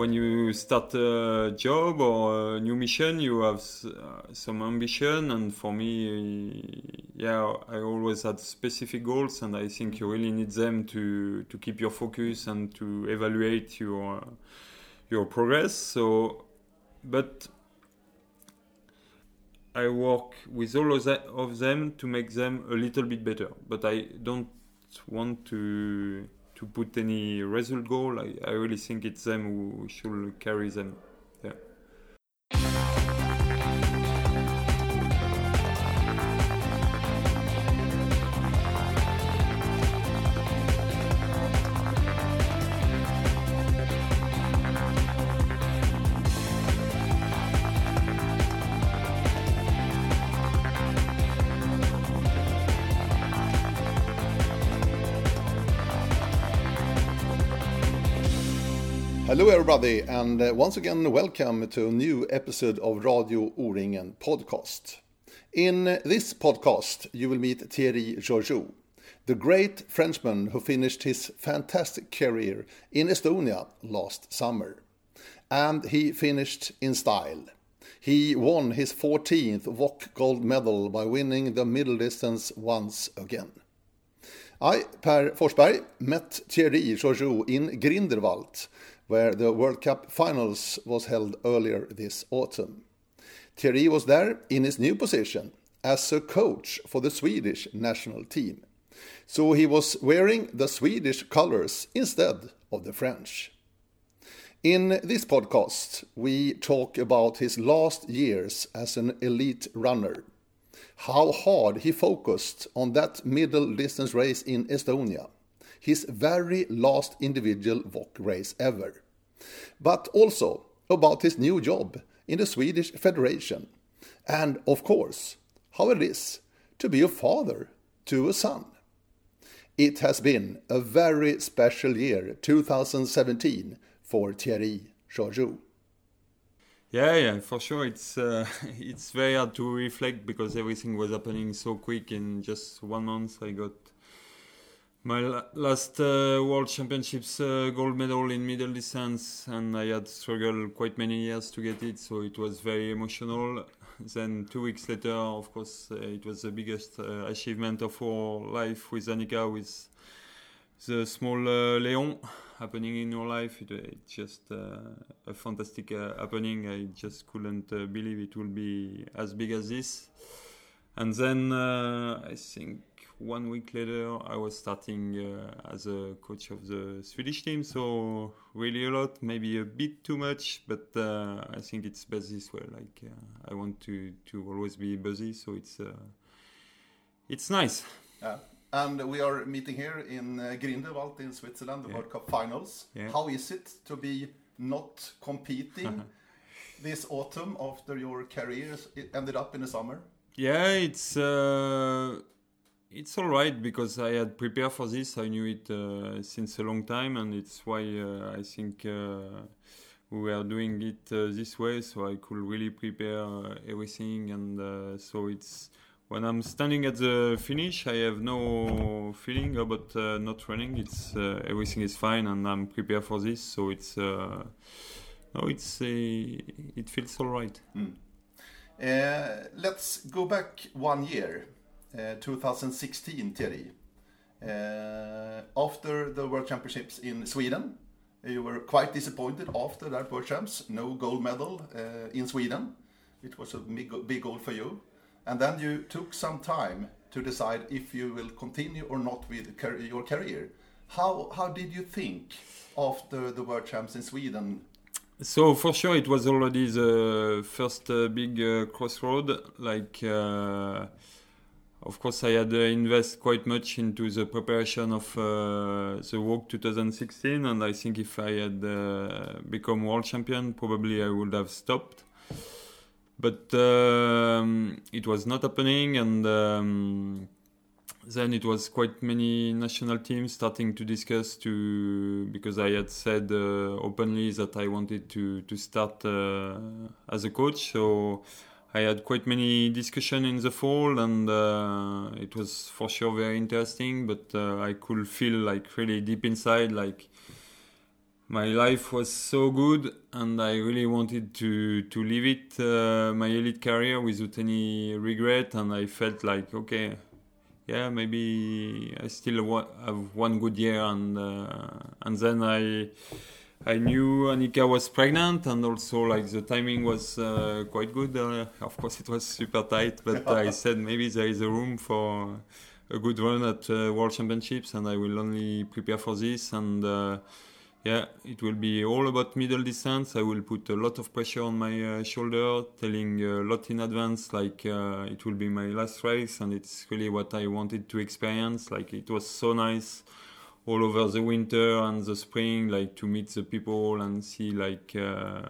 when you start a job or a new mission, you have uh, some ambition, and for me, yeah, I always had specific goals, and I think you really need them to to keep your focus and to evaluate your your progress. So, but I work with all of them to make them a little bit better, but I don't want to to put any result goal. I, I really think it's them who should carry them. Yeah. Everybody, and uh, once again, welcome to a new episode of Radio O-ringen podcast. In this podcast, you will meet Thierry Georgiou, the great Frenchman who finished his fantastic career in Estonia last summer. And he finished in style. He won his 14th VOK gold medal by winning the middle distance once again. I, Per Forsberg, met Thierry Georgiou in Grindelwald where the World Cup finals was held earlier this autumn. Thierry was there in his new position as a coach for the Swedish national team. So he was wearing the Swedish colors instead of the French. In this podcast, we talk about his last years as an elite runner, how hard he focused on that middle distance race in Estonia, his very last individual WOC race ever. But also about his new job in the Swedish Federation. And of course, how it is to be a father to a son. It has been a very special year, 2017, for Thierry Gueorgiou. Yeah, yeah, for sure. It's uh, it's very hard to reflect because everything was happening so quick in just one month. I got my last uh, World Championships uh, gold medal in middle distance, and I had struggled quite many years to get it, so it was very emotional. Then two weeks later, of course, uh, it was the biggest uh, achievement of our life with Annika, with the small uh, Leon happening in your life. It, it's just uh, a fantastic happening. I just couldn't believe it would be as big as this. And then I think one week later, I was starting uh, as a coach of the Swedish team. So really a lot, maybe a bit too much, but uh, I think it's best this way. Like uh, I want to to always be busy, so it's uh, it's nice. Yeah. And we are meeting here in uh, Grindelwald in Switzerland, the yeah. World Cup finals. Yeah. How is it to be not competing this autumn after your career ended up in the summer? Yeah, it's uh, it's all right because I had prepared for this. I knew it uh, since a long time, and it's why uh, I think uh, we are doing it uh, this way, so I could really prepare uh, everything. And uh, so it's when I'm standing at the finish, I have no feeling about not running. It's everything is fine, and I'm prepared for this. So it's no, it's it feels all right. Mm. let's go back one year. 2016, Thierry. Uh, after the World Championships in Sweden, you were quite disappointed after that World Champs. No gold medal in Sweden. It was a big, big goal for you. And then you took some time to decide if you will continue or not with your career. How, how did you think after the World Champs in Sweden so for sure, it was already the first uh, big uh, crossroad. Like uh, of course, I had uh, invest quite much into the preparation of uh, the WOC 2016, and I think if I had uh, become world champion, probably I would have stopped. But um, it was not happening, and um, then it was quite many national teams starting to discuss to because I had said uh, openly that I wanted to to start uh, as a coach, so I had quite many discussion in the fall, and uh, it was for sure very interesting. But uh, I could feel like really deep inside, like my life was so good, and I really wanted to to live it uh, my elite career without any regret, and I felt like okay, yeah, maybe I still wa- have one good year, and uh, and then I. I knew Annika was pregnant, and also like the timing was uh, quite good. Uh, of course, it was super tight, but I said maybe there is a room for a good run at uh, World Championships, and I will only prepare for this. And uh, yeah, it will be all about middle distance. I will put a lot of pressure on my uh, shoulder, telling a lot in advance, like uh, it will be my last race, and it's really what I wanted to experience. Like it was so nice all over the winter and the spring, like to meet the people and see like. Uh,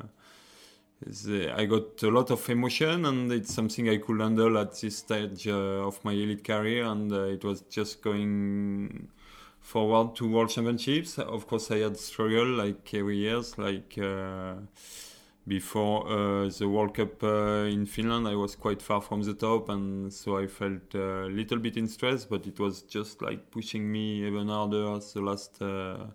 the, I got a lot of emotion, and it's something I could handle at this stage uh, of my elite career, and uh, it was just going forward to World Championships. Of course, I had struggle like every years, like uh, before uh, the World Cup uh, in Finland. I was quite far from the top, and so I felt a little bit in stress. But it was just like pushing me even harder the last uh,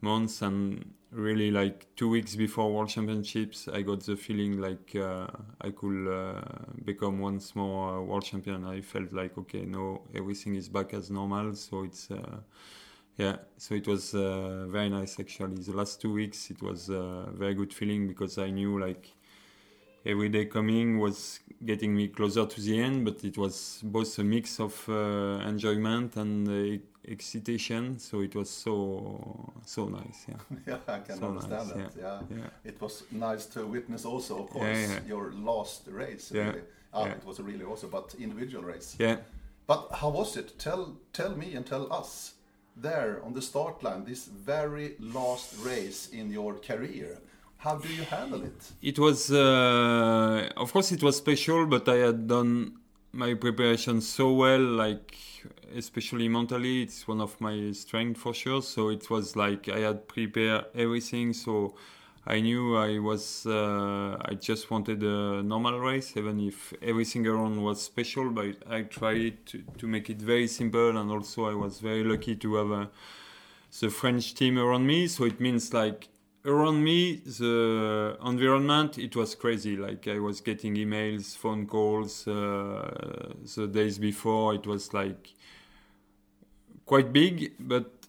months, and really like two weeks before World Championships, I got the feeling like uh, I could uh, become once more uh, world champion. I felt like okay, no, everything is back as normal. So it's yeah, so it was uh, very nice actually. The last two weeks it was a very good feeling because I knew like every day coming was getting me closer to the end, but it was both a mix of uh, enjoyment and uh, excitation. So it was so so nice. Yeah, yeah, I can So understand nice, that. Yeah. yeah. it was nice to witness also, of course, Yeah, yeah. your last race. Yeah, Really. Ah, yeah. It was a really also, but individual race. Yeah. But how was it? Tell tell me and tell us there on the start line, this very last race in your career. How do you handle it? It was, uh, of course, it was special, but I had done my preparation so well, like especially mentally, it's one of my strengths for sure. So it was like I had prepared everything, so I knew I was. Uh, I just wanted a normal race, even if everything around was special. But I tried to, to make it very simple, and also I was very lucky to have a, the French team around me. So it means like around me the environment it was crazy like i was getting emails phone calls uh, the days before it was like quite big but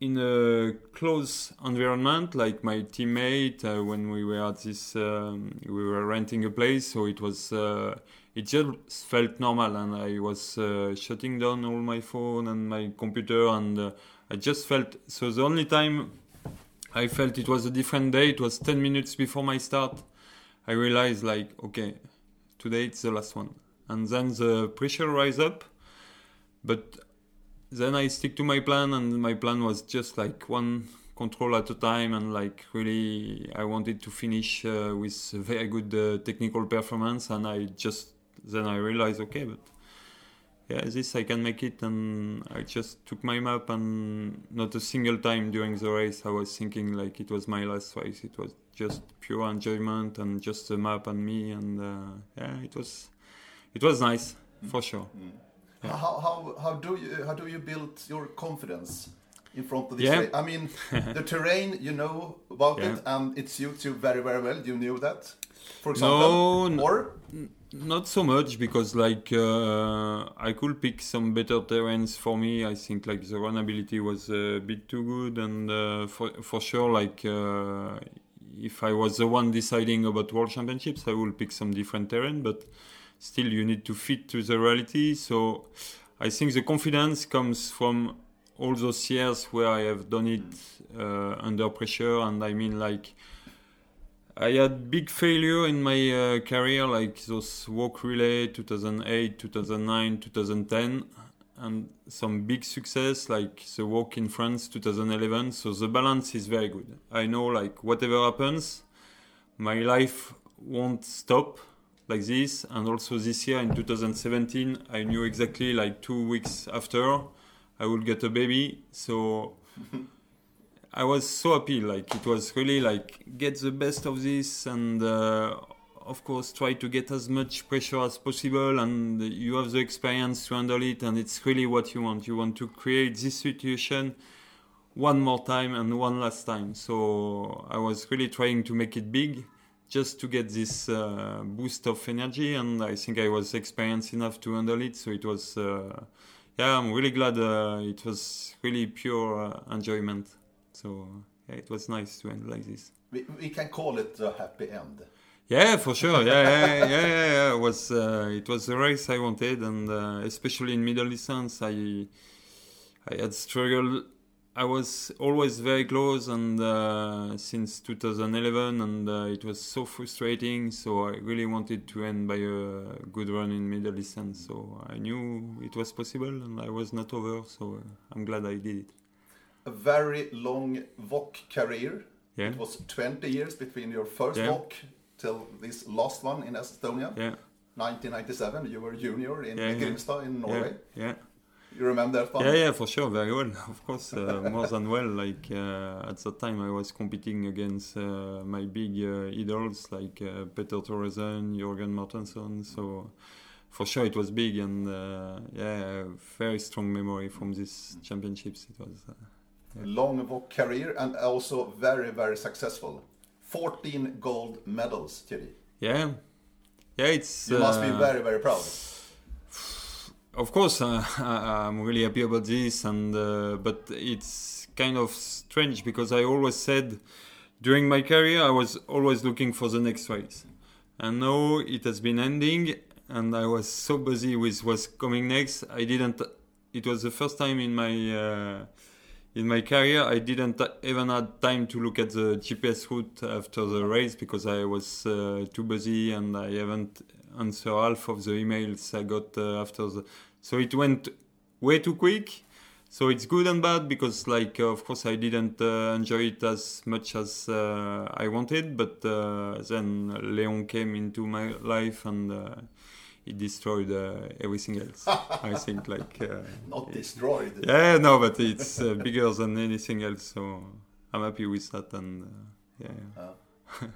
in a close environment like my teammate uh, when we were at this um, we were renting a place so it was uh, it just felt normal and i was uh, shutting down all my phone and my computer and uh, i just felt so the only time I felt it was a different day. It was 10 minutes before my start. I realized, like, okay, today it's the last one. And then the pressure rise up. But then I stick to my plan, and my plan was just like one control at a time. And like, really, I wanted to finish uh, with very good uh, technical performance. And I just, then I realized, okay, but yeah, this I can make it, and I just took my map, and not a single time during the race I was thinking like it was my last race. It was just pure enjoyment and just the map and me, and uh, yeah, it was, it was nice for sure. Yeah. How, how, how do you how do you build your confidence in front of this Yeah. I mean, the terrain you know about Yeah. it, and it suits you very very well. You knew that, for example, No, or Not so much because like uh, I could pick some better terrains for me. I think like the runnability was a bit too good, and uh, for for sure like uh, if I was the one deciding about world championships, I would pick some different terrain. But still, you need to fit to the reality. So I think the confidence comes from all those years where I have done it uh, under pressure, and I mean like. I had big failure in my uh, career, like those WOC relay 2008, 2009, 2010, and some big success like the WOC in France 2011. So the balance is very good. I know like whatever happens, my life won't stop like this. And also this year in 2017, I knew exactly like two weeks after I would get a baby. So I was so happy. Like it was really like get the best of this, and uh, of course try to get as much pressure as possible. And you have the experience to handle it, and it's really what you want. You want to create this situation one more time and one last time. So I was really trying to make it big just to get this uh, boost of energy and I think I was experienced enough to handle it. So it was, uh, yeah, I'm really glad uh, it was really pure uh, enjoyment. So yeah, it was nice to end like this. We, we can call it a happy end. Yeah, for sure. Yeah, yeah, yeah, yeah. yeah. It was uh, it was the race I wanted, and uh, especially in middle distance, I I had struggled. I was always very close, and uh, since 2011, and uh, it was so frustrating. So I really wanted to end by a good run in middle distance. So I knew it was possible, and I was not over. So I'm glad I did it. A very long WOC career. Yeah. It was 20 years between your first Yeah. WOC till this last one in Estonia. Yeah. 1997, you were junior in yeah. Grimstad in Norway. Yeah. Yeah. You remember that? Yeah, yeah, for sure, very well. Of course, uh, more than well. Like uh, at that time, I was competing against uh, my big uh, idols like uh, Petter Thoresen, Jörgen Mårtensson. So for sure, it was big, and uh, yeah, very strong memory from these championships. It was. Uh, Long career and also very, very successful. 14 gold medals, Thierry. yeah, yeah, it's. You must be very, very proud. Of course, uh, I'm really happy about this, and uh, but it's kind of strange because I always said during my career I was always looking for the next race, and now it has been ending, and I was so busy with what's coming next. I didn't. It was the first time in my uh, in my career I didn't even had time to look at the GPS route after the race because I was uh, too busy and I haven't answered half of the emails I got uh, after the. So it went way too quick. So it's good and bad because, like, of course, I didn't uh, enjoy it as much as uh, I wanted. But uh, then Leon came into my life and uh, it destroyed uh, everything else. I think, like. Uh, Not destroyed. yeah, no, but it's uh, bigger than anything else. So I'm happy with that. And uh, yeah, yeah.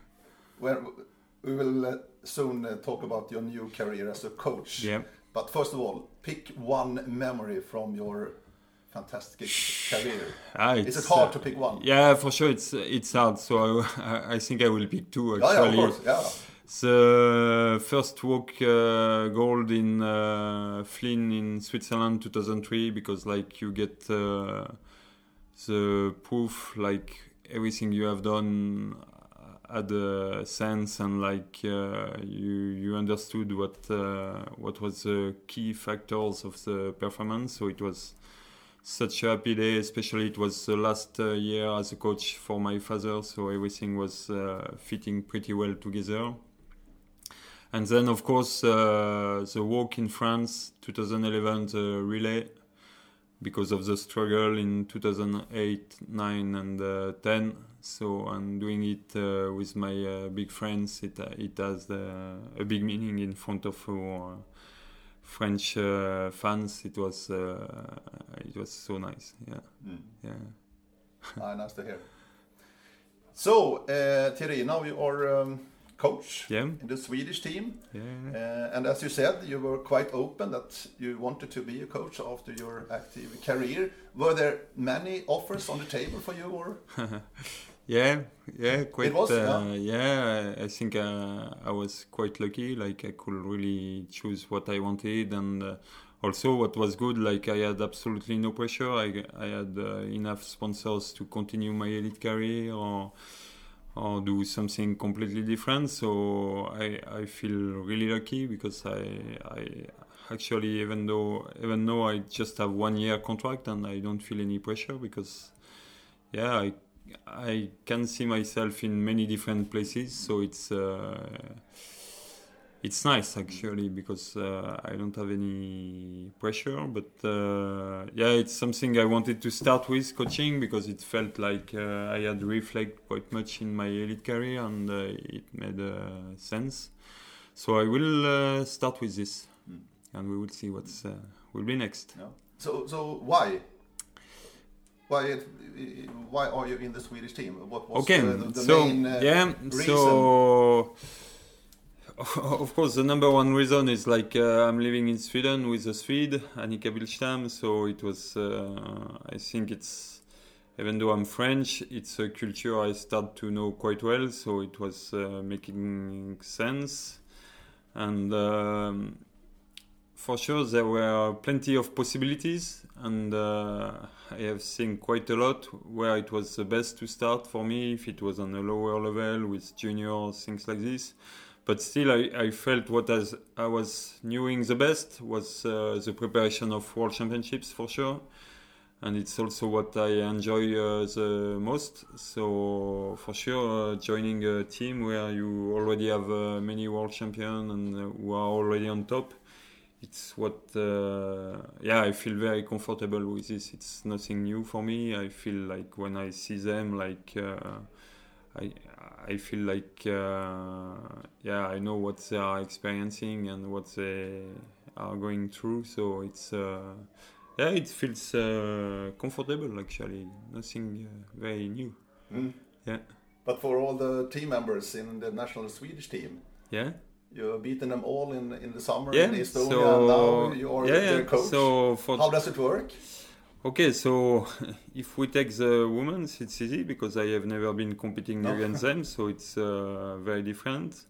We will uh, soon uh, talk about your new career as a coach. Yeah. But first of all, pick one memory from your fantastic career. Ah, Is it it's, hard uh, to pick one? Yeah, for sure, it's it's hard. So I, I think I will pick two Yeah, yeah, of actually. course. Yeah. The first WOC uh, gold in uh, Flynn in Switzerland 2003 because like you get uh, the proof like everything you have done had a sense and like uh, you you understood what uh, what was the key factors of the performance so it was such a happy day especially it was the last uh, year as a coach for my father so everything was fitting pretty well together and then, of course, uh, the WOC in France, 2011, the relay, because of the struggle in 2008, 9, and uh, 10. So I'm doing it uh, with my uh, big friends. It, uh, it has uh, a big meaning in front of our French uh, fans. It was uh, it was so nice. Yeah, Mm. yeah. Ah, nice to hear. So, uh, Thierry, now you are um, coach Yeah, in the Swedish team. yeah. Uh, and as you said, you were quite open that you wanted to be a coach after your active career. Were there many offers on the table for you, or Yeah, yeah, quite. was, uh, yeah, I think uh, I was quite lucky. Like I could really choose what I wanted, and uh, also what was good. Like I had absolutely no pressure. I I had uh, enough sponsors to continue my elite career or or do something completely different. So I I feel really lucky because I I actually even though even though I just have one year contract and I don't feel any pressure because yeah I I can see myself in many different places, so it's uh, it's nice actually because uh, I don't have any pressure. But uh, yeah, it's something I wanted to start with coaching because it felt like uh, I had reflect quite much in my elite career, and uh, it made uh, sense. So I will uh, start with this, Mm. and we will see what's uh, will be next. no? So, so why? Why, why are you in the Swedish team? What was okay the, the so main uh, yeah so of course the number one reason is like uh, i'm living in sweden with a swede annika billstam so it was uh, i think it's even though I'm French, it's a culture I start to know quite well, so it was uh, making sense. And um, for sure, there were plenty of possibilities, and uh, I have seen quite a lot where it was the best to start for me if it was on a lower level with juniors, things like this. But still, I, I felt what as I was knowing the best was uh, the preparation of World Championships for sure and it's also what I enjoy uh, the most. So for sure, uh, joining a team where you already have uh, many world champions and uh, who are already on top, it's what uh, yeah I feel very comfortable with this. It's nothing new for me. I feel like when I see them, like uh, I I feel like yeah I know what they are experiencing and what they are going through. So it's yeah, it feels uh, comfortable actually. Nothing uh, very new. Mm. Yeah. But for all the team members in the national Swedish team, yeah, you have beaten them all in in the summer yeah. in Estonia. So, now you are yeah, their coach. So for how does it work? Okay, so if we take the women, it's easy because I have never been competing No. against them, so it's uh, very different.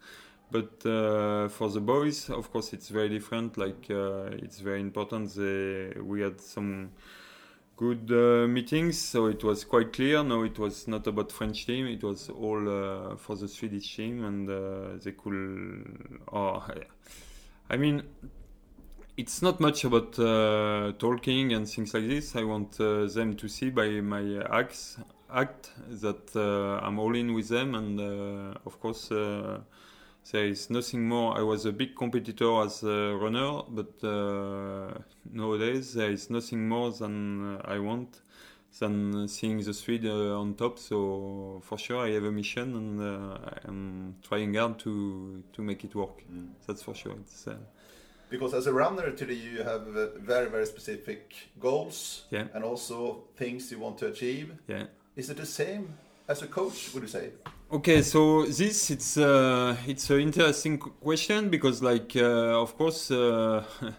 But uh, for the boys, of course, it's very different. Like uh, it's very important. They, we had some good uh, meetings, so it was quite clear. No, it was not about French team. It was all uh, for the Swedish team, and uh, they could. Oh, I mean, it's not much about uh, talking and things like this. I want uh, them to see by my acts act that uh, I'm all in with them, and of course there is nothing more. I was a big competitor as a runner, but uh, nowadays there is nothing more than uh, I want than seeing the Swede uh, on top. So for sure, I have a mission, and uh, I'm trying hard to to make it work. Mm. That's for sure. It's uh, Because as a runner today, you have uh, very very specific goals Yeah. and also things you want to achieve. yeah. Is it the same as a coach? Would you say? Okay, so this it's uh, it's an interesting question because, like, uh, of course, uh,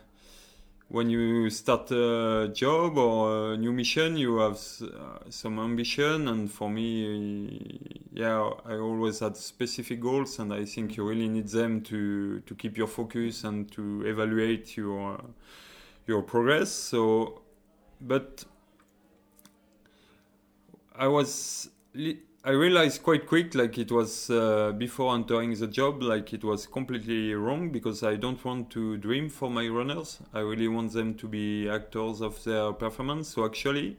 when you start a job or a new mission, you have uh, some ambition, and for me, yeah, I always had specific goals, and I think you really need them to to keep your focus and to evaluate your your progress. So, but I was li- I realized quite quick, like it was uh, before entering the job, like it was completely wrong because I don't want to dream for my runners. I really want them to be actors of their performance. So actually,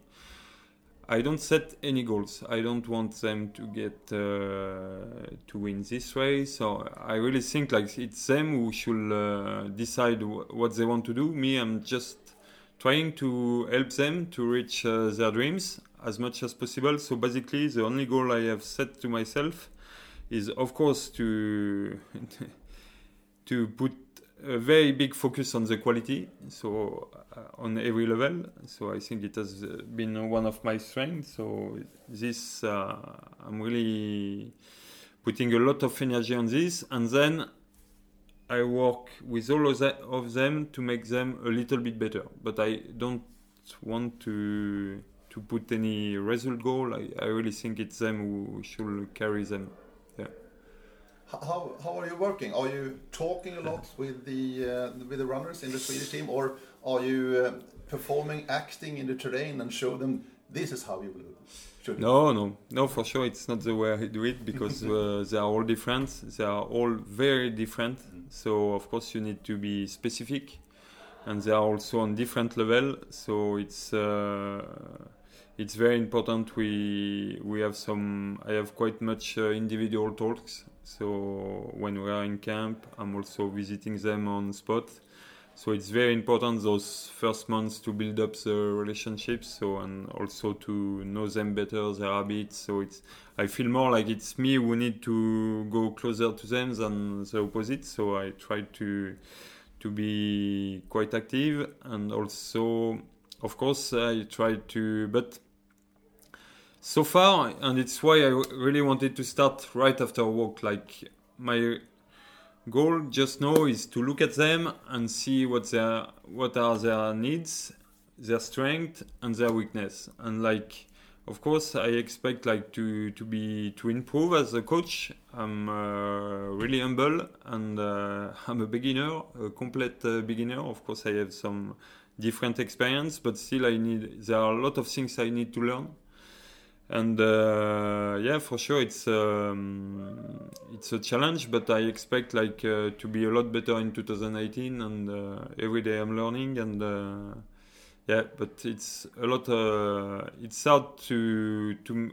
I don't set any goals. I don't want them to get uh, to win this race. So I really think like it's them who should uh, decide wh- what they want to do. Me, I'm just trying to help them to reach uh, their dreams as much as possible. So basically, the only goal I have set to myself is, of course, to to put a very big focus on the quality. So uh, on every level. So I think it has been one of my strengths. So this, uh, I'm really putting a lot of energy on this, and then I work with all of them to make them a little bit better. But I don't want to to put any result goal. I, I really think it's them who should carry them. H- How, how are you working? Are you talking a lot with the uh, with the runners in the Swedish team, or are you uh, performing, acting in the terrain, and show them this is how you will should? No, no, no. For sure, it's not the way I do it because uh, they are all different. They are all very different. So of course, you need to be specific, and they are also on different level. So it's uh, it's very important. We we have some. I have quite much uh, individual talks. So when we are in camp, I'm also visiting them on spot. So it's very important those first months to build up the relationships. So and also to know them better, their habits. So it's I feel more like it's me who need to go closer to them than the opposite. So I try to to be quite active and also of course I try to but so far and it's why I really wanted to start right after work like my goal just now is to look at them and see what their what are their needs their strength and their weakness and like of course, I expect like to to be to improve as a coach. I'm uh, really humble and uh, I'm a beginner, a complete uh, beginner. Of course, I have some different experience, but still, I need. There are a lot of things I need to learn. And uh, yeah, for sure, it's um, it's a challenge, but I expect like uh, to be a lot better in 2018. And uh, every day I'm learning and yeah, but it's a lot. Uh, it's hard to to.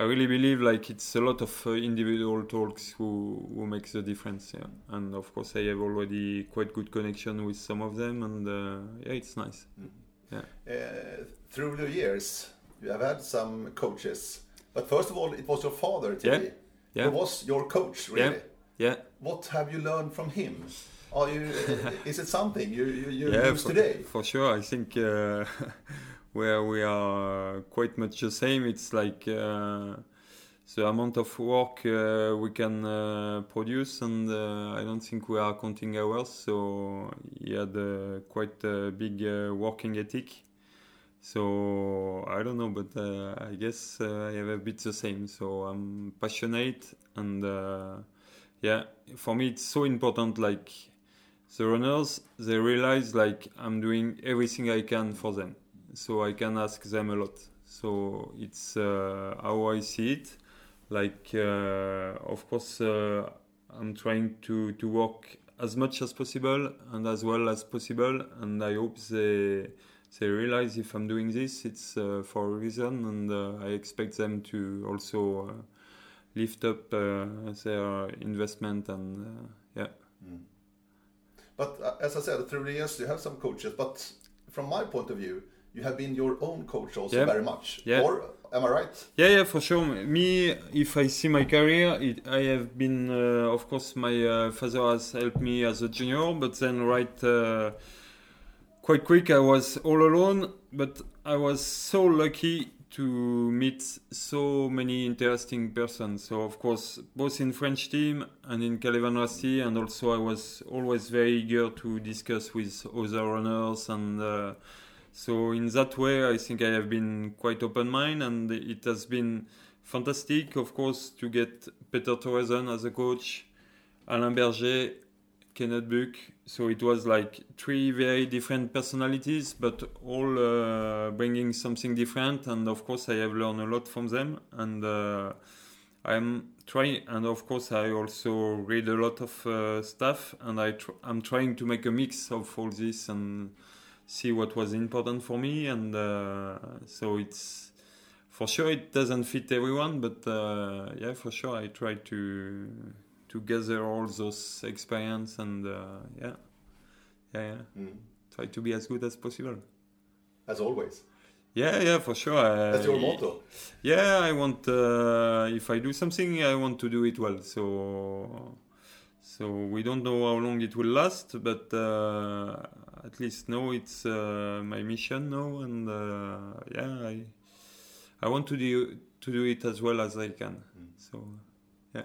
I really believe like it's a lot of uh, individual talks who who makes the difference. Yeah, and of course I have already quite good connection with some of them, and uh, yeah, it's nice. Mm. Yeah. Uh, through the years, you have had some coaches, but first of all, it was your father. Today. Yeah. Yeah. Who was your coach really? Yeah. Yeah. What have you learned from him? Are you? is it something you you, you yeah, use for, today? For sure, I think uh, where we are quite much the same. It's like uh, the amount of work uh, we can uh, produce, and uh, I don't think we are counting hours. So he had quite a big uh, working ethic. So I don't know, but I guess I have a bit the same. So I'm passionate, and yeah, for me it's so important. Like the runners they realize like i'm doing everything i can for them so i can ask them a lot. So it's uh, how i see it. Like uh, of course uh, i'm trying to to work as much as possible and as well as possible and i hope they they realize if i'm doing this it's uh, for a reason and uh, i expect them to also uh, lift up their investment and yeah. Mm. But as I said, through the years you have some coaches, but from my point of view, you have been your own coach also yeah. very much. Yeah. Or am I right? Yeah, yeah, for sure. Me, if I see my career, it, I have been, uh, of course, my uh, father has helped me as a junior, but then right, uh, quite quick, I was all alone. But I was so lucky to meet so many interesting persons. So of course, both in French team and in Kalevan Rasti, and also I was always very eager to discuss with other runners, and uh, so in that way, I think I have been quite open mind, and it has been fantastic, of course, to get Petter Thoresen as a coach, Alain Berger, Kenneth Buch. So it was like three very different personalities, but all uh, bringing something different. And of course, I have learned a lot from them. And uh, I'm trying, and of course, I also read a lot of uh, stuff. And I tr- I'm trying to make a mix of all this and see what was important for me. And uh, so it's for sure it doesn't fit everyone, but uh, yeah, for sure I try to to gather all those experience and uh, yeah, yeah, yeah. Mm. try to be as good as possible. As always. Yeah, yeah, for sure. That's your motto. Yeah, I want. Uh, if I do something, I want to do it well. So, so we don't know how long it will last, but uh, at least now it's uh, my mission now, and uh, yeah, I, I want to do to do it as well as I can. Mm. So, yeah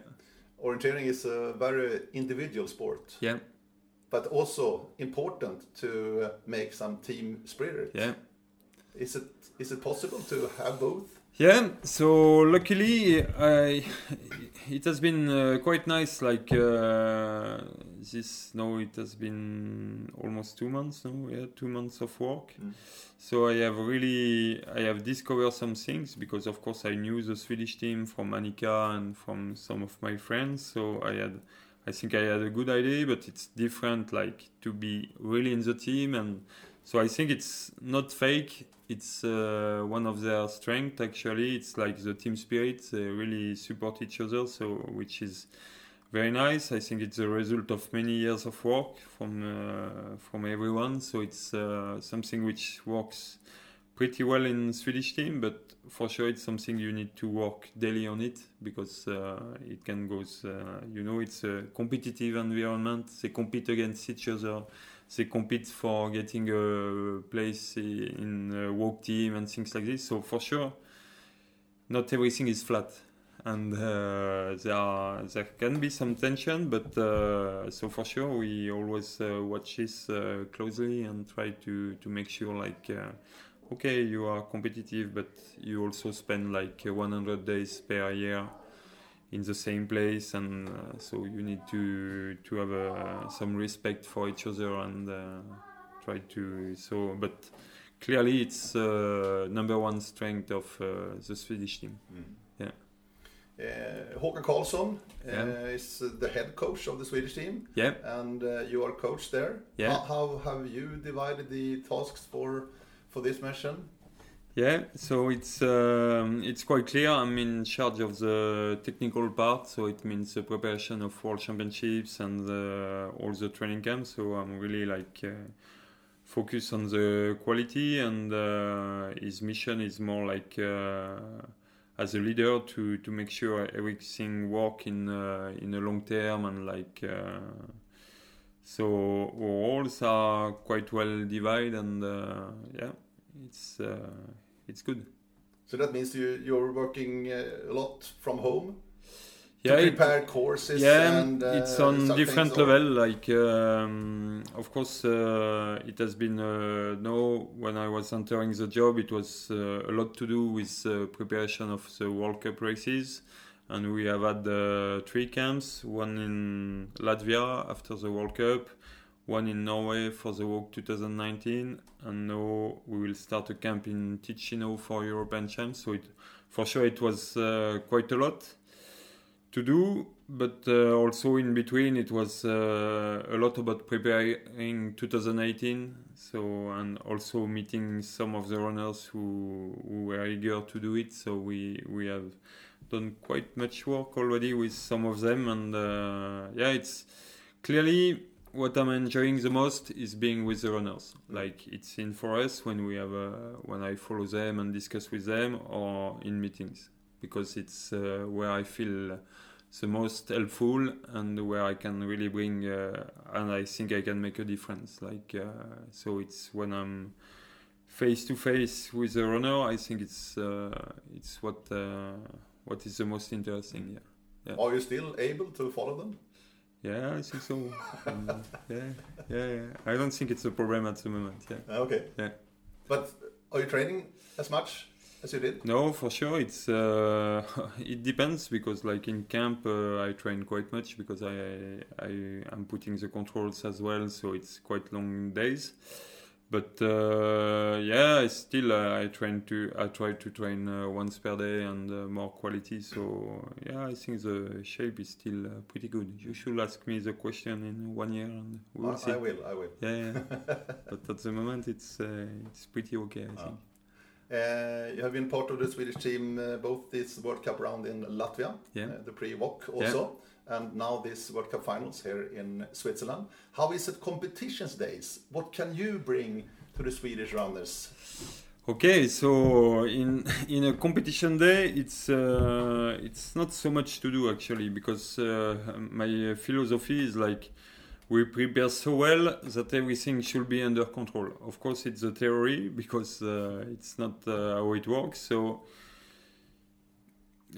orienteering is a very individual sport. Yeah. But also important to make some team spirit. Yeah. Is it is it possible to have both? Yeah, so luckily I, it has been uh, quite nice. Like uh, this now, it has been almost two months now. Yeah, two months of work. Mm. So I have really I have discovered some things because of course I knew the Swedish team from Annika and from some of my friends. So I had I think I had a good idea, but it's different. Like to be really in the team and so I think it's not fake. It's uh, one of their strengths actually. It's like the team spirit. They really support each other so which is very nice. I think it's a result of many years of work from uh, from everyone. So it's uh, something which works pretty well in swedish team but for sure it's something you need to work daily on it because uh, it can go uh, you know it's a competitive environment. They compete against each other they compete for getting a place in a WOC team and things like this. So for sure, not everything is flat, and uh, there are, there can be some tension. But uh, so for sure, we always uh, watch this uh, closely and try to to make sure like uh, okay, you are competitive, but you also spend like uh, 100 days per year in the same place, and uh, so you need to to have uh, some respect for each other and uh, try to. So, but clearly, it's uh, number one strength of uh, the Swedish team. Yeah. Uh, Håkan Karlsson uh, Yeah. is the head coach of the Swedish team, Yeah. and uh, you are coach there. Yeah. How, how have you divided the tasks for for this mission? Yeah, so it's um, it's quite clear. I'm in charge of the technical part, so it means the preparation of World Championships and uh, all the training camps. So I'm really like uh, focused on the quality, and uh, his mission is more like uh, as a leader to to make sure everything work in uh, in a long term and like. Uh, so roles are quite well divided, and yeah, it's it's good. So that means you you're working uh, a lot from home Yeah, to it- prepare courses. yeah, and, uh, it's on different level. Like, um, of course, uh, it has been uh, no. When I was entering the job, it was uh, a lot to do with uh, preparation of the World Cup races, and we have had uh, three camps: one in Latvia after the World Cup, one in Norway for the WOC 2019, and now we will start a camp in Ticino for European Champs. So it, for sure, it was uh, quite a lot to do, but uh, also in between it was uh, a lot about preparing 2018. So and also meeting some of the runners who, who were eager to do it. So we we have done quite much work already with some of them, and uh, yeah, it's clearly what I'm enjoying the most is being with the runners. Like it's in for us when we have uh, when I follow them and discuss with them, or in meetings because it's uh, where I feel the most helpful and where I can really bring uh, and I think I can make a difference. Like uh, so, it's when I'm face to face with the runner. I think it's uh, it's what uh, what is the most interesting. Yeah. Are you still able to follow them? Yeah, I think so. Um, yeah, yeah, yeah. I don't think it's a problem at the moment. Yeah. Ah, Okay. Yeah. But are you training as much as you did? No, for sure. It's uh, it depends because like in camp uh, I train quite much because I I am putting the controls as well, so it's quite long days. But uh, yeah, I still uh, I train to I try to train uh, once per day and uh, more quality. So yeah, I think the shape is still uh, pretty good. You should ask me the question in one year and we will I, see. I will. I will. Yeah, yeah. but at the moment it's uh, it's pretty okay. I Ah. think. Uh, you have been part of the Swedish team uh, both this World Cup round in Latvia, Yeah. the pre-WOC also, and now this World Cup finals here in Switzerland. How is it competitions days? What can you bring to the Swedish runners? Okay, so in in a competition day, it's uh, it's not so much to do actually because uh, my philosophy is like we prepare so well that everything should be under control. Of course, it's a theory because uh, it's not uh, how it works. So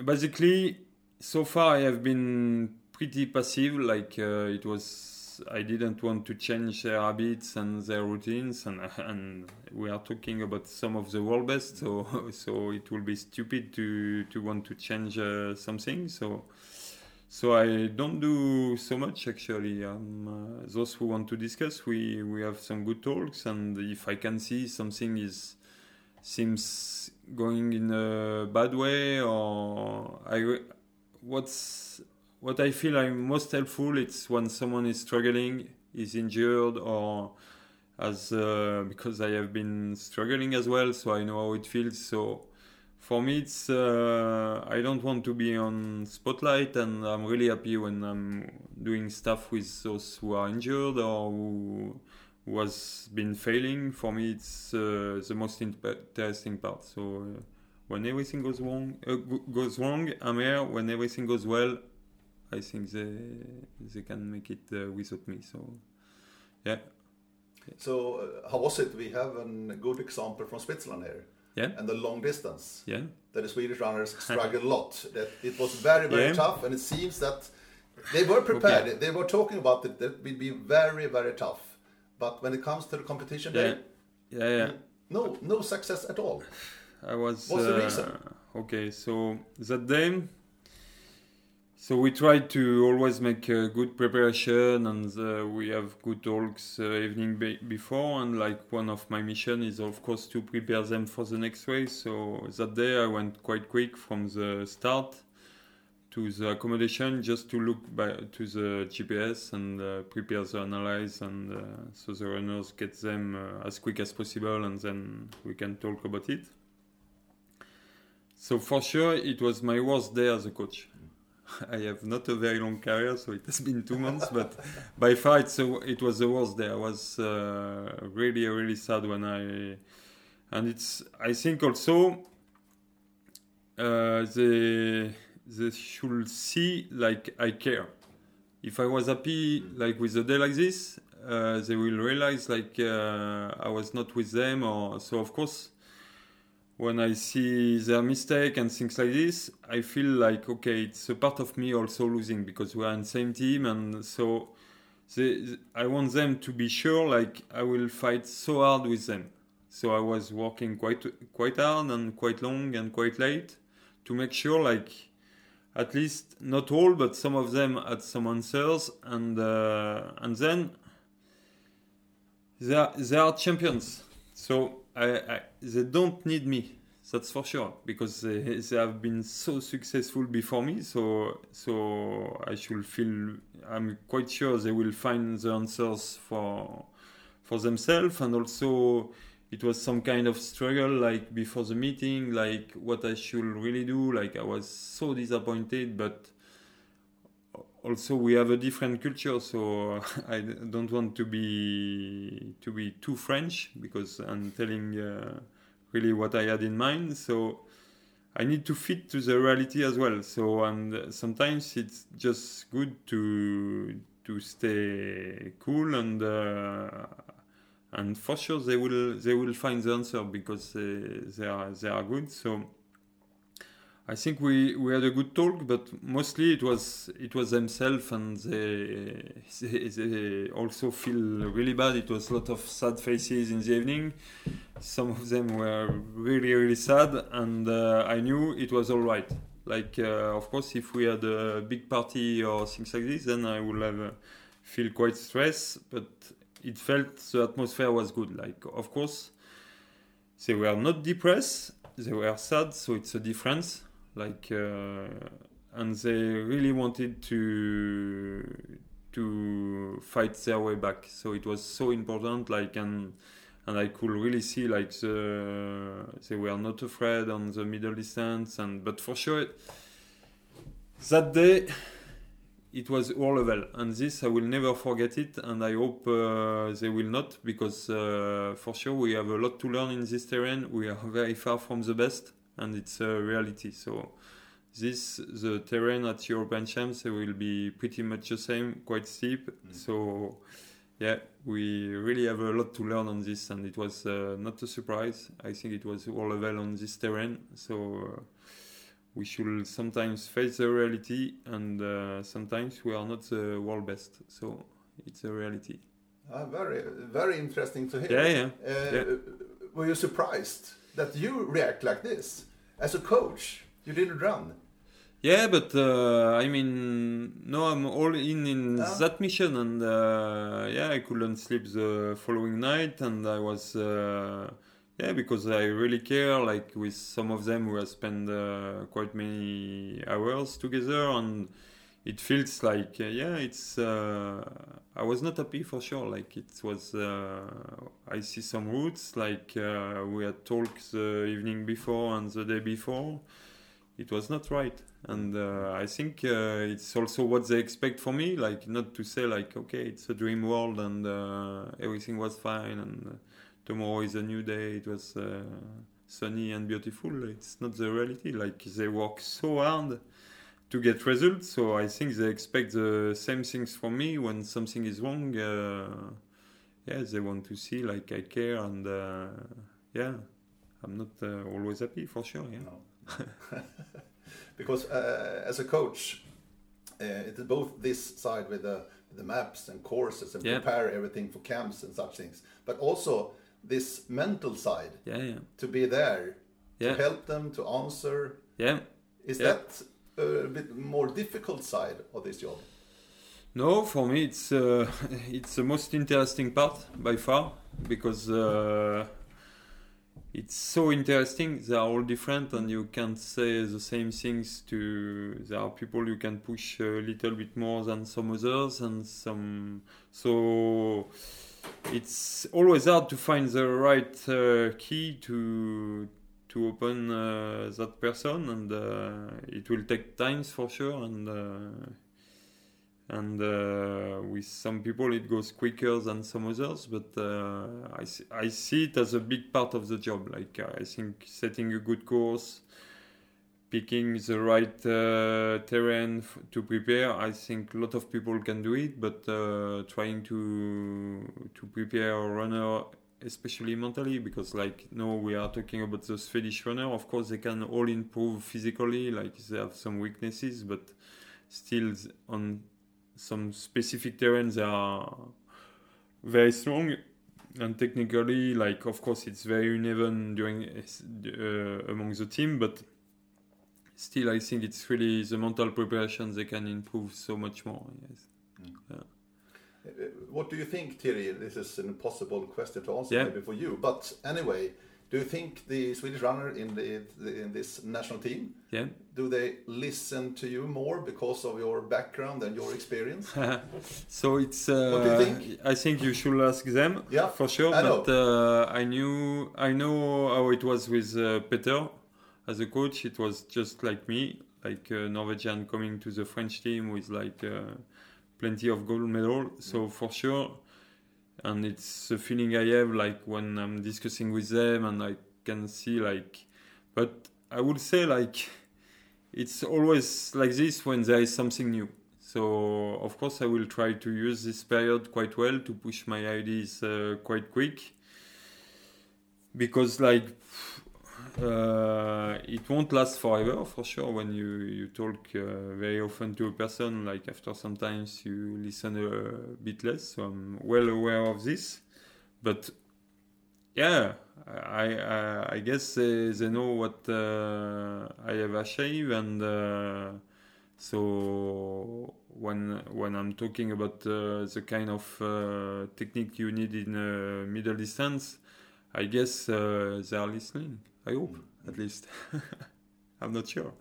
basically, so far I have been pretty passive. Like uh, it was, I didn't want to change their habits and their routines, and and we are talking about some of the world best. So so it will be stupid to to want to change uh, something. So. So I don't do so much actually. Um, uh, those who want to discuss, we we have some good talks, and if I can see something is seems going in a bad way, or I what's what I feel I'm most helpful. It's when someone is struggling, is injured, or as uh, because I have been struggling as well, so I know how it feels. So for me it's uh, i don't want to be on spotlight and i'm really happy when i'm doing stuff with those who are injured or who, has been failing for me it's uh, the most interesting part so uh, when everything goes wrong uh, goes wrong i'm here when everything goes well i think they they can make it uh, without me so yeah So uh, how was it? We have a good example from Switzerland here, yeah and the long distance. yeah that the Swedish runners struggled a lot. That it was very, very Yeah. tough, and it seems that they were prepared. They were talking about it. That would be very, very tough. But when it comes to the competition Yeah, day, yeah, yeah. No, no success at all. I was. What's the uh, reason? Okay, so that day, so we try to always make a good preparation, and uh, we have good talks uh, evening be- before. And like one of my mission is of course to prepare them for the next race. So that day I went quite quick from the start to the accommodation just to look by, to the GPS and uh, prepare the analyze, and uh, so the runners get them uh, as quick as possible, and then we can talk about it. So for sure, it was my worst day as a coach. I have not a very long career, so it has been two months, but by far it's a, it was the worst day. I was uh, really, really sad when I, and it's I think also uh, they they should see like I care. If I was happy like with a day like this, uh, they will realize like uh, I was not with them, or so of course when I see their mistake and things like this, I feel like okay, it's a part of me also losing because we are in the same team, and so they, I want them to be sure like I will fight so hard with them. So I was working quite quite hard and quite long and quite late to make sure like at least not all but some of them had some answers and uh, and then they are, they are champions. So I, I, they don't need me. That's for sure because they, they have been so successful before me. So so I should feel. I'm quite sure they will find the answers for for themselves and also it was some kind of struggle like before the meeting like what i should really do like i was so disappointed but also we have a different culture so i don't want to be to be too french because i'm telling uh, really what i had in mind. So i need to fit to the reality as well. So and sometimes it's just good to to stay cool and uh, and for sure they will they will find the answer because they, they are they are good. So I think we, we had a good talk, but mostly it was it was themselves, and they, they they also feel really bad. It was a lot of sad faces in the evening. Some of them were really really sad, and uh, I knew it was all right. Like uh, of course, if we had a big party or things like this, then I would have uh, feel quite stressed. But it felt the atmosphere was good. Like of course, they were not depressed. They were sad, so it's a difference like uh, and they really wanted to to fight their way back. So it was so important like and and I could really see like the they were not afraid on the middle distance and but for sure that day it was all level. And this I will never forget it and I hope uh, they will not because uh, for sure we have a lot to learn in this terrain. We are very far from the best and it's a reality. So this the terrain at European Champs will be pretty much the same, quite steep. Mm. So yeah, we really have a lot to learn on this, and it was uh, not a surprise. I think it was all level on this terrain. So. Uh, we should sometimes face the reality, and uh, sometimes we are not the world best. So it's a reality. Uh, very, very interesting to hear. Yeah, yeah. Uh, yeah. Were you surprised that you react like this as a coach? You didn't run. Yeah, but uh, I mean, no, I'm all in in Ah. that mission, and uh, yeah, I couldn't sleep the following night, and I was uh, yeah because I really care. Like with some of them, we have spent uh, quite many hours together, and it feels like uh, yeah, it's. Uh, I was not happy for sure. Like it was. Uh, I see some roots. Like uh, we had talks the evening before and the day before. It was not right, and uh, I think uh, it's also what they expect for me. Like not to say like okay, it's a dream world and everything was fine, and tomorrow is a new day. It was sunny and beautiful. It's not the reality. Like they work so hard to get results. So I think they expect the same things from me when something is wrong. Uh, yeah, they want to see like I care and uh, yeah, I'm not uh, always happy for sure. Yeah. No. because uh, as a coach, uh, it's both this side with the the maps and courses and Yeah. prepare everything for camps and such things, but also this mental side yeah, yeah, to be there yeah, to help them to answer. yeah. Is that a bit more difficult side of this job? No, for me it's uh, it's the most interesting part by far because uh, it's so interesting. They are all different, and you can't say the same things to. There are people you can push a little bit more than some others, and some. So it's always hard to find the right uh, key to to open uh, that person, and uh, it will take times for sure, and. Uh, and uh, with some people it goes quicker than some others but I, see, I see it as a big part of the job like i think setting a good course picking the right uh, terrain f- to prepare i think a lot of people can do it but uh, trying to to prepare a runner especially mentally because like no we are talking about the swedish runner. Of course they can all improve physically like they have some weaknesses but still on some specific terrains they are very strong. And technically like of course it's very uneven during uh, among the team but still i think it's really the mental preparation they can improve so much more yes. Uh, What do you think, Thierry? This is an impossible question to answer Yeah. maybe for you, but anyway, do you think the Swedish runner in the, the in this national team yeah do they listen to you more because of your background and your experience? so it's uh, What do you think? i think you should ask them Yeah, for sure I know. but uh, i knew i know how it was with uh, Petter as a coach it was just like me like uh, norwegian coming to the french team with like uh, plenty of gold medal. So for sure and it's a feeling i have like when i'm discussing with them and i can see like but i would say like it's always like this when there is something new. So of course i will try to use this period quite well to push my ideas uh, quite quick. Because like uh, it won't last forever for sure when you you talk uh, very often to a person like after sometimes you listen a bit less so i'm well aware of this. But yeah i i, I guess they, they know what uh, i have achieved and uh, so when when i'm talking about uh, the kind of uh, technique you need in middle distance i guess they are listening i hope at least i'm not sure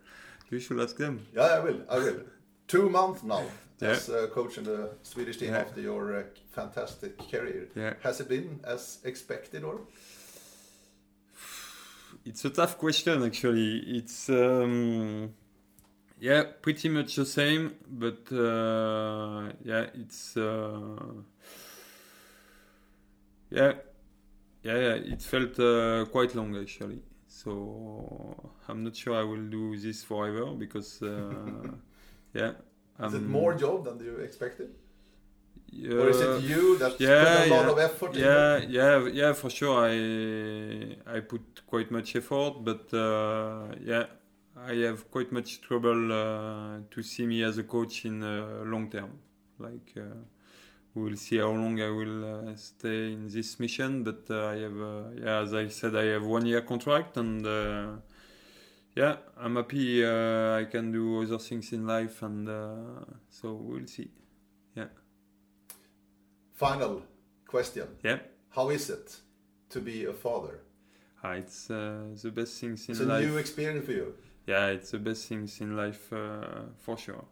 you should ask them Yeah, I will. I will. Two months now Yeah. as uh, coach in the Swedish team Yeah. after your uh, fantastic career. Yeah. Has it been as expected or? It's a tough question, actually. It's um, yeah, pretty much the same, but uh, yeah, it's uh, yeah, yeah, yeah. It felt uh, quite long actually. So I'm not sure I will do this forever because uh, yeah. Is it um, more job than you expected? yeah, or is it you that yeah, put a lot yeah. of effort in yeah it? yeah yeah for sure i i put quite much effort but uh, yeah i have quite much trouble uh, to see me as a coach in uh, long term like we will see how long i will uh, stay in this mission but uh, i have uh, yeah as i said i have one year contract and uh, yeah i'm happy uh, i can do other things in life and uh, so we'll see Yeah. Final question. yeah How is it to be a father? Ah, it's uh, the best things in life. It's a new experience for you. yeah, it's the best things in life uh, for sure,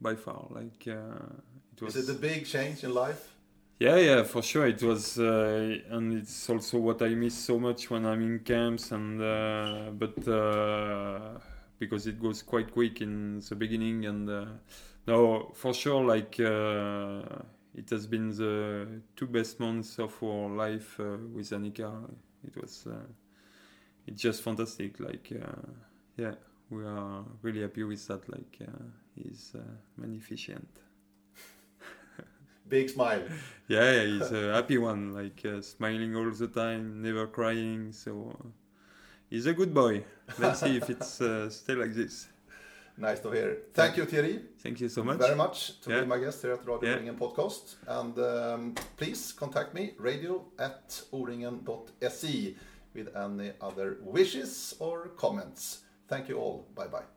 by far. Like uh, it was. Is it a big change in life? Yeah, yeah, for sure. It was, uh, and it's also what I miss so much when I'm in camps, and uh, but uh, because it goes quite quick in the beginning, and uh, no, for sure, like uh, it has been the two best months of our life uh, with Anika. It was, uh, it's just fantastic. Like, uh, yeah, we are really happy with that. Like, uh, he's uh, magnificent. Big smile. Yeah, yeah, he's a happy one, like uh, smiling all the time, never crying. So uh, he's a good boy. Let's see if it's uh, still like this. Nice to hear. Thank you, Thierry. Thank you so much. Very much to Yeah. be my guest here at Radio Yeah. O-ringen podcast. And um, please contact me, radio at oringen.se, with any other wishes or comments. Thank you all. Bye bye.